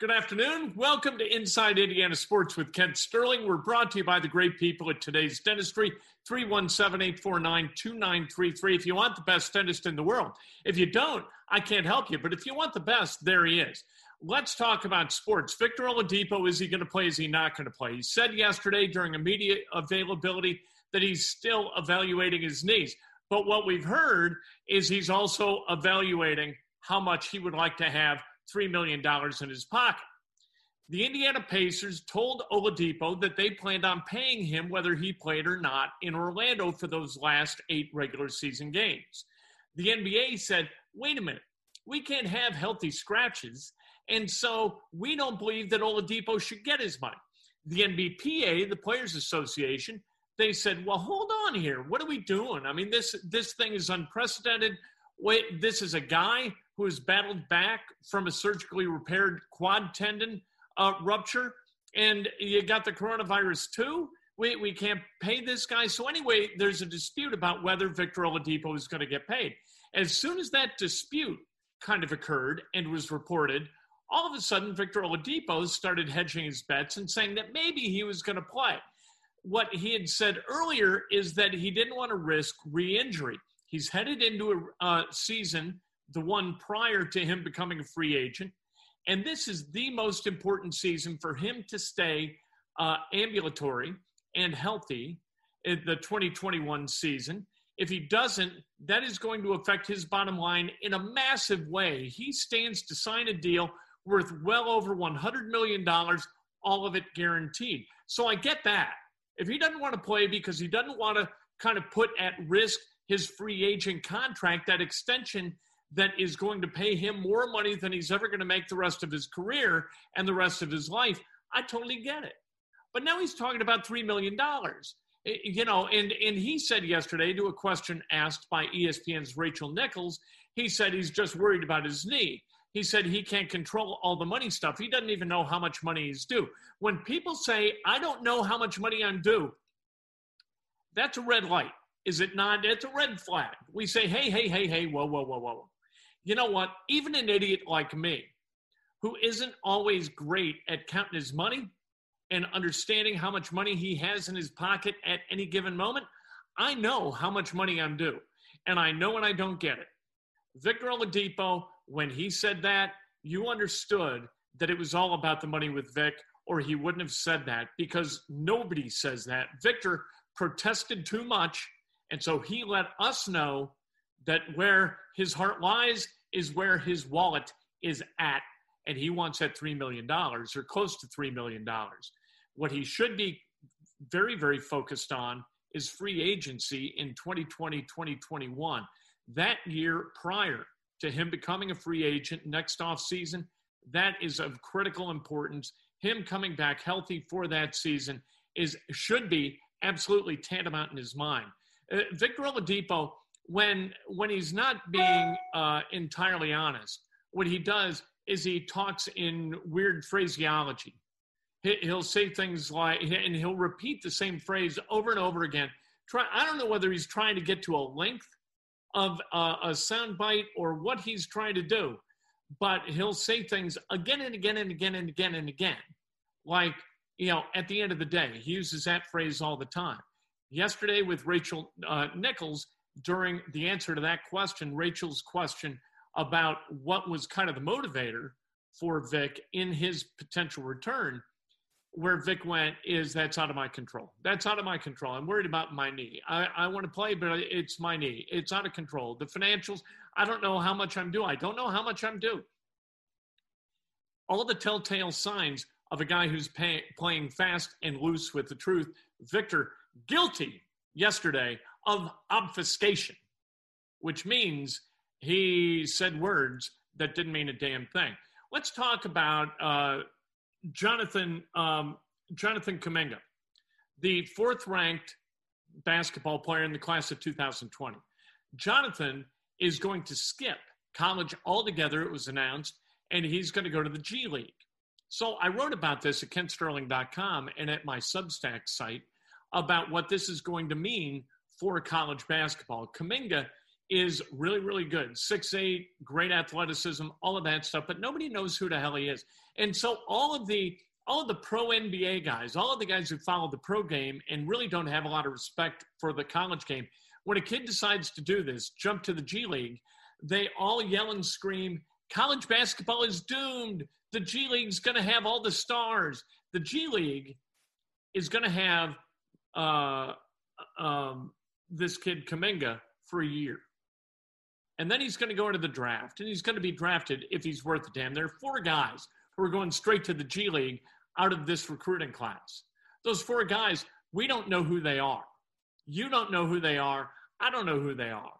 Good afternoon. Welcome to Inside Indiana Sports with Kent Sterling. We're brought to you by the great people at today's dentistry, 317 849 2933. If you want the best dentist in the world, if you don't, I can't help you. But if you want the best, there he is. Let's talk about sports. Victor Oladipo, is he going to play? Is he not going to play? He said yesterday during immediate availability that he's still evaluating his knees. But what we've heard is he's also evaluating how much he would like to have $3 million in his pocket. The Indiana Pacers told Oladipo that they planned on paying him whether he played or not in Orlando for those last eight regular season games. The NBA said, wait a minute, we can't have healthy scratches, and so we don't believe that Oladipo should get his money. The NBPA, the Players Association, they said, well, hold on here. What are we doing? I mean, this this thing is unprecedented. Wait, this is a guy who has battled back from a surgically repaired quad tendon uh, rupture, and you got the coronavirus too. We, we can't pay this guy. So, anyway, there's a dispute about whether Victor Oladipo is going to get paid. As soon as that dispute kind of occurred and was reported, all of a sudden, Victor Oladipo started hedging his bets and saying that maybe he was going to play. What he had said earlier is that he didn't want to risk re injury. He's headed into a uh, season, the one prior to him becoming a free agent. And this is the most important season for him to stay uh, ambulatory and healthy in the 2021 season. If he doesn't, that is going to affect his bottom line in a massive way. He stands to sign a deal worth well over $100 million, all of it guaranteed. So I get that. If he doesn't want to play because he doesn't want to kind of put at risk his free agent contract, that extension that is going to pay him more money than he's ever going to make the rest of his career and the rest of his life. I totally get it. But now he's talking about $3 million. Eh, you know, and, and he said yesterday to a question asked by ESPN's Rachel Nichols, he said he's just worried about his knee. He said he can't control all the money stuff. He doesn't even know how much money he's due. When people say, I don't know how much money I'm due, that's a red light. Is it not? It's a red flag. We say, hey, hey, hey, hey, whoa, whoa, whoa, whoa. You know what? Even an idiot like me, who isn't always great at counting his money and understanding how much money he has in his pocket at any given moment, I know how much money I'm due. And I know when I don't get it. Victor Oladipo, when he said that, you understood that it was all about the money with Vic, or he wouldn't have said that because nobody says that. Victor protested too much and so he let us know that where his heart lies is where his wallet is at. And he wants that $3 million or close to $3 million. What he should be very, very focused on is free agency in 2020, 2021. That year prior to him becoming a free agent next off season, that is of critical importance. Him coming back healthy for that season is should be absolutely tantamount in his mind. Uh, Victor Oladipo, when when he's not being uh, entirely honest, what he does is he talks in weird phraseology. He'll say things like, and he'll repeat the same phrase over and over again. Try, I don't know whether he's trying to get to a length of uh, a soundbite or what he's trying to do, but he'll say things again and again and again and again and again. Like, you know, at the end of the day, he uses that phrase all the time. Yesterday with Rachel uh, Nichols, during the answer to that question, Rachel's question about what was kind of the motivator for Vic in his potential return, where Vic went is that's out of my control. That's out of my control. I'm worried about my knee. I, I want to play, but it's my knee. It's out of control. The financials, I don't know how much I'm due. I don't know how much I'm due. All the telltale signs of a guy who's pay, playing fast and loose with the truth. Victor, guilty yesterday of obfuscation, which means he said words that didn't mean a damn thing. Let's talk about uh, Jonathan um, Jonathan Kuminga, the fourth ranked basketball player in the class of 2020. Jonathan is going to skip college altogether, it was announced, and he's going to go to the G League. So I wrote about this at kentsterling.com and at my Substack site about what this is going to mean for college basketball. Kuminga is really, really good. Six eight, great athleticism, all of that stuff, but nobody knows who the hell he is. And so all of the all of the pro NBA guys, all of the guys who follow the pro game and really don't have a lot of respect for the college game, when a kid decides to do this, jump to the G League, they all yell and scream, college basketball is doomed. The G League's going to have all the stars. The G League is going to have uh, um, this kid Kuminga for a year. And then he's going to go into the draft, and he's going to be drafted if he's worth a damn. There are four guys who are going straight to the G League out of this recruiting class. Those four guys, we don't know who they are. You don't know who they are. I don't know who they are.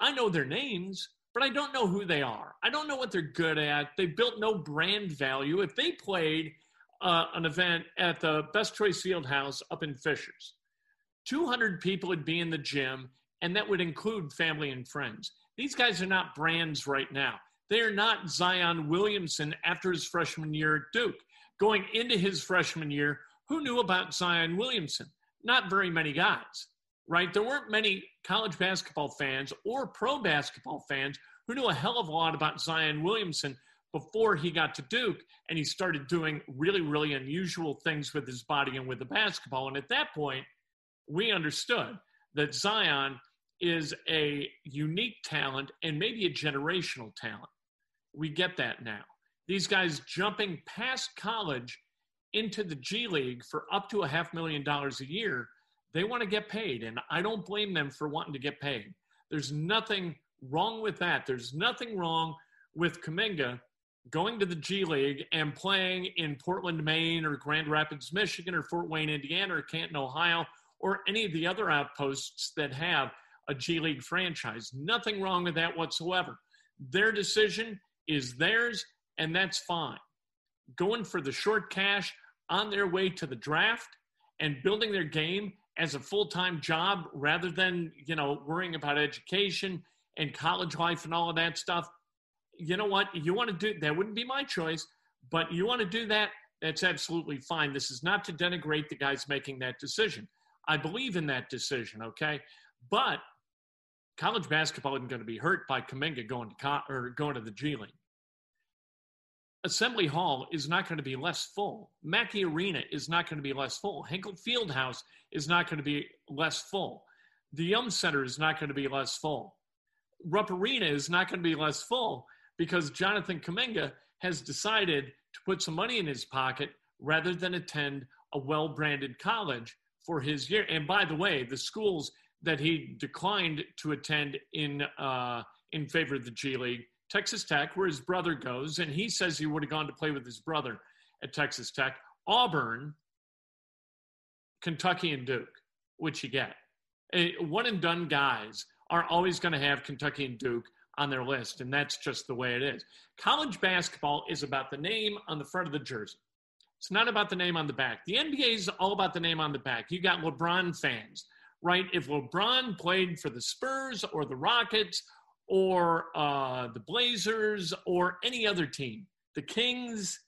I know their names, but I don't know who they are. I don't know what they're good at. They built no brand value. If they played uh, an event at the Best Choice Field House up in Fishers, 200 people would be in the gym, and that would include family and friends. These guys are not brands right now. They are not Zion Williamson after his freshman year at Duke. Going into his freshman year, who knew about Zion Williamson? Not very many guys, right? There weren't many college basketball fans or pro basketball fans who knew a hell of a lot about Zion Williamson before he got to Duke and he started doing really, really unusual things with his body and with the basketball. And at that point, we understood that Zion is a unique talent and maybe a generational talent. We get that now. These guys jumping past college into the G League for up to a half million dollars a year, they want to get paid. And I don't blame them for wanting to get paid. There's nothing wrong with that. There's nothing wrong with Kuminga going to the G League and playing in Portland, Maine, or Grand Rapids, Michigan, or Fort Wayne, Indiana, or Canton, Ohio, or any of the other outposts that have a G League franchise. Nothing wrong with that whatsoever. Their decision is theirs, and that's fine. Going for the short cash on their way to the draft and building their game as a full-time job rather than, you know, worrying about education and college life and all of that stuff. You know what? You want to do that wouldn't be my choice, but you want to do that, that's absolutely fine. This is not to denigrate the guys making that decision. I believe in that decision, okay? But college basketball isn't going to be hurt by Kuminga going to co- or going to the G League. Assembly Hall is not going to be less full. Mackey Arena is not going to be less full. Hinkle Fieldhouse is not going to be less full. The Yum Center is not going to be less full. Rupp Arena is not going to be less full because Jonathan Kuminga has decided to put some money in his pocket rather than attend a well branded college for his year. And by the way, the schools that he declined to attend in uh, in favor of the G League. Texas Tech, where his brother goes, and he says he would have gone to play with his brother at Texas Tech. Auburn, Kentucky, and Duke, which you get. One and done guys are always going to have Kentucky and Duke on their list, and that's just the way it is. College basketball is about the name on the front of the jersey. It's not about the name on the back. The NBA is all about the name on the back. You got LeBron fans right? If LeBron played for the Spurs or the Rockets or uh, the Blazers or any other team, the Kings,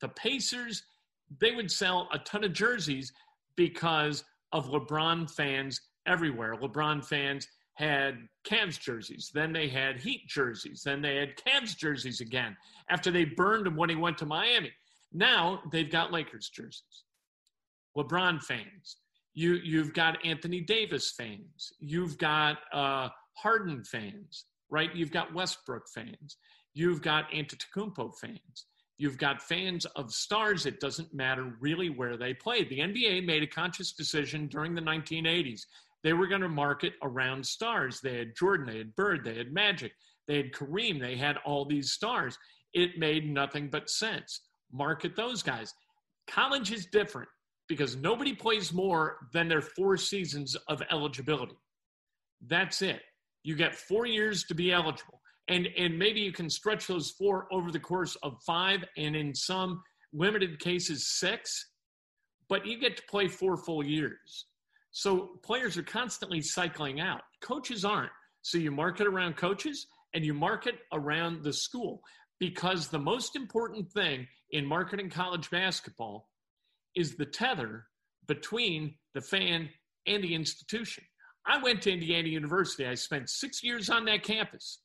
the Pacers, they would sell a ton of jerseys because of LeBron fans everywhere. LeBron fans had Cavs jerseys, then they had Heat jerseys, then they had Cavs jerseys again after they burned him when he went to Miami. Now they've got Lakers jerseys. LeBron fans. You you've got Anthony Davis fans. You've got uh, Harden fans, right? You've got Westbrook fans. You've got Antetokounmpo fans. You've got fans of stars. It doesn't matter really where they play. The NBA made a conscious decision during the 1980s. They were going to market around stars. They had Jordan, they had Bird, they had Magic, they had Kareem, they had all these stars. It made nothing but sense. Market those guys. College is different because nobody plays more than their four seasons of eligibility. That's it. You get four years to be eligible and and maybe you can stretch those four over the course of five and in some limited cases six but you get to play four full years so players are constantly cycling out coaches aren't so you market around coaches and you market around the school because the most important thing in marketing college basketball is the tether between the fan and the institution i went to indiana university i spent six years on that campus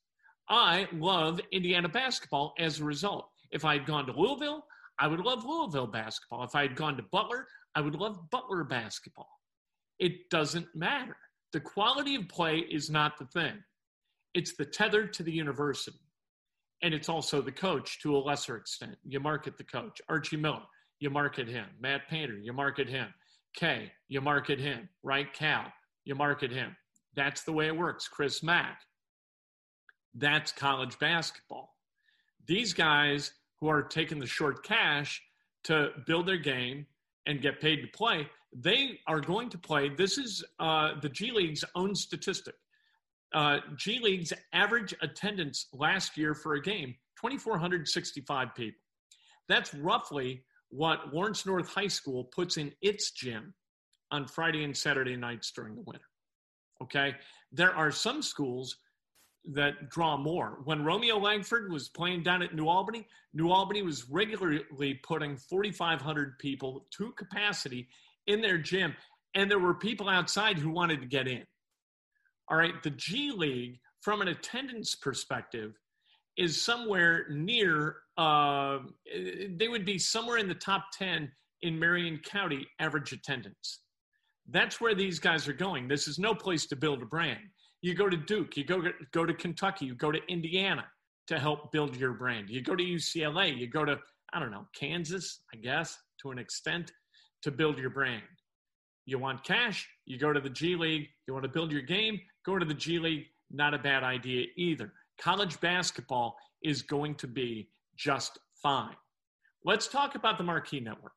I love Indiana basketball as a result. If I had gone to Louisville, I would love Louisville basketball. If I had gone to Butler, I would love Butler basketball. It doesn't matter. The quality of play is not the thing, it's the tether to the university. And it's also the coach to a lesser extent. You market the coach. Archie Miller, you market him. Matt Painter, you market him. Kay, you market him. Right? Cal, you market him. That's the way it works. Chris Mack, that's college basketball. These guys who are taking the short cash to build their game and get paid to play, they are going to play. This is uh, the G League's own statistic. Uh, G League's average attendance last year for a game 2,465 people. That's roughly what Lawrence North High School puts in its gym on Friday and Saturday nights during the winter. Okay. There are some schools that draw more. When Romeo Langford was playing down at New Albany, New Albany was regularly putting 4,500 people to capacity in their gym, and there were people outside who wanted to get in. All right, the G League, from an attendance perspective, is somewhere near, uh, they would be somewhere in the top 10 in Marion County average attendance. That's where these guys are going. This is no place to build a brand. You go to Duke, you go go to Kentucky, you go to Indiana to help build your brand. You go to UCLA, you go to, I don't know, Kansas, I guess, to an extent, to build your brand. You want cash, you go to the G League. You want to build your game, go to the G League. Not a bad idea either. College basketball is going to be just fine. Let's talk about the Marquee Network.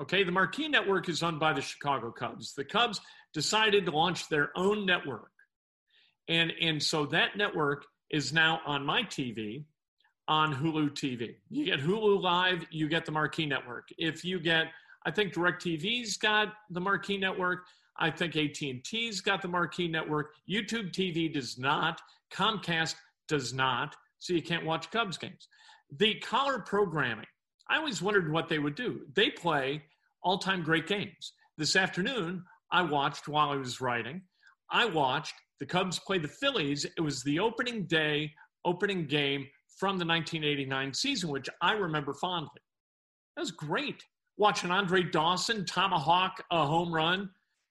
Okay, the Marquee Network is owned by the Chicago Cubs. The Cubs decided to launch their own network and, and so that network is now on my TV on Hulu TV. You get Hulu Live, you get the Marquee Network. If you get, I think DirecTV's got the Marquee Network. I think AT&T's got the Marquee Network. YouTube TV does not. Comcast does not. So you can't watch Cubs games. The collar programming, I always wondered what they would do. They play all-time great games. This afternoon, I watched while I was writing. I watched the Cubs play the Phillies. It was the opening day, opening game from the 1989 season, which I remember fondly. That was great. Watching Andre Dawson tomahawk a home run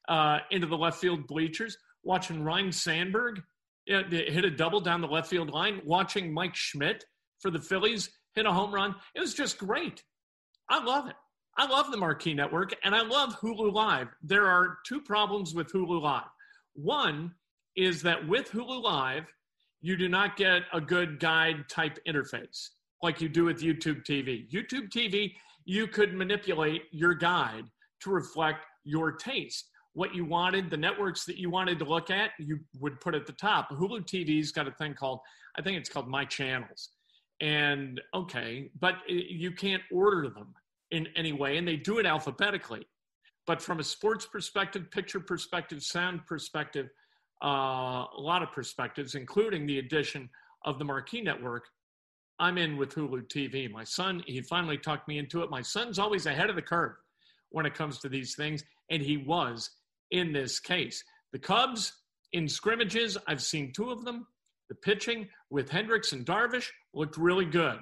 uh, into the left field bleachers. Watching Ryne Sandberg hit a double down the left field line. Watching Mike Schmidt for the Phillies hit a home run. It was just great. I love it. I love the Marquee Network and I love Hulu Live. There are two problems with Hulu Live. One is that with Hulu Live, you do not get a good guide type interface like you do with YouTube TV. YouTube TV, you could manipulate your guide to reflect your taste. What you wanted, the networks that you wanted to look at, you would put at the top. Hulu TV's got a thing called, I think it's called My Channels. And okay, but you can't order them in any way, and they do it alphabetically. But from a sports perspective, picture perspective, sound perspective, uh, a lot of perspectives, including the addition of the Marquee Network, I'm in with Hulu TV. My son, he finally talked me into it. My son's always ahead of the curve when it comes to these things, and he was in this case. The Cubs in scrimmages, I've seen two of them. The pitching with Hendricks and Darvish looked really good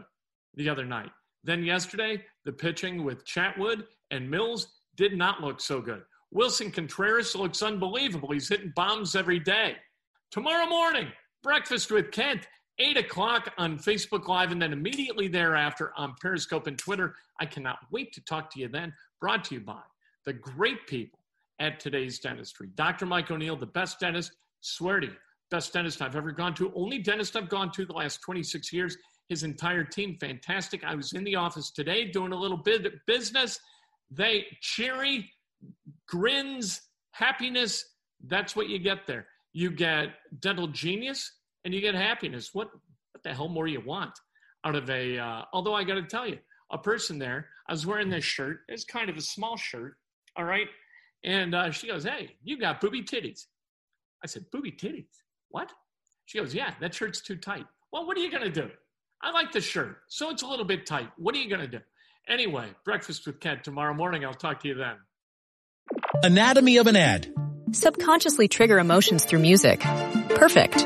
the other night. Then yesterday, the pitching with Chatwood and Mills did not look so good. Willson Contreras looks unbelievable. He's hitting bombs every day. Tomorrow morning, breakfast with Kent, 8 o'clock on Facebook Live, and then immediately thereafter on Periscope and Twitter. I cannot wait to talk to you then. Brought to you by the great people at today's dentistry. Dr. Mike O'Neill, the best dentist, swear to you, best dentist I've ever gone to. Only dentist I've gone to the last 26 years. His entire team, fantastic. I was in the office today doing a little bit of business. They cheery, grins, happiness. That's what you get there. You get dental genius and you get happiness. What, what the hell more you want out of a, uh, although I got to tell you, a person there, I was wearing this shirt. It's kind of a small shirt. All right. And uh, she goes, Hey, you got booby titties. I said, Booby titties? What? She goes, Yeah, that shirt's too tight. Well, what are you going to do? I like the shirt, so it's a little bit tight. What are you going to do? Anyway, breakfast with Kent tomorrow morning. I'll talk to you then. Anatomy of an ad. Subconsciously trigger emotions through music. Perfect.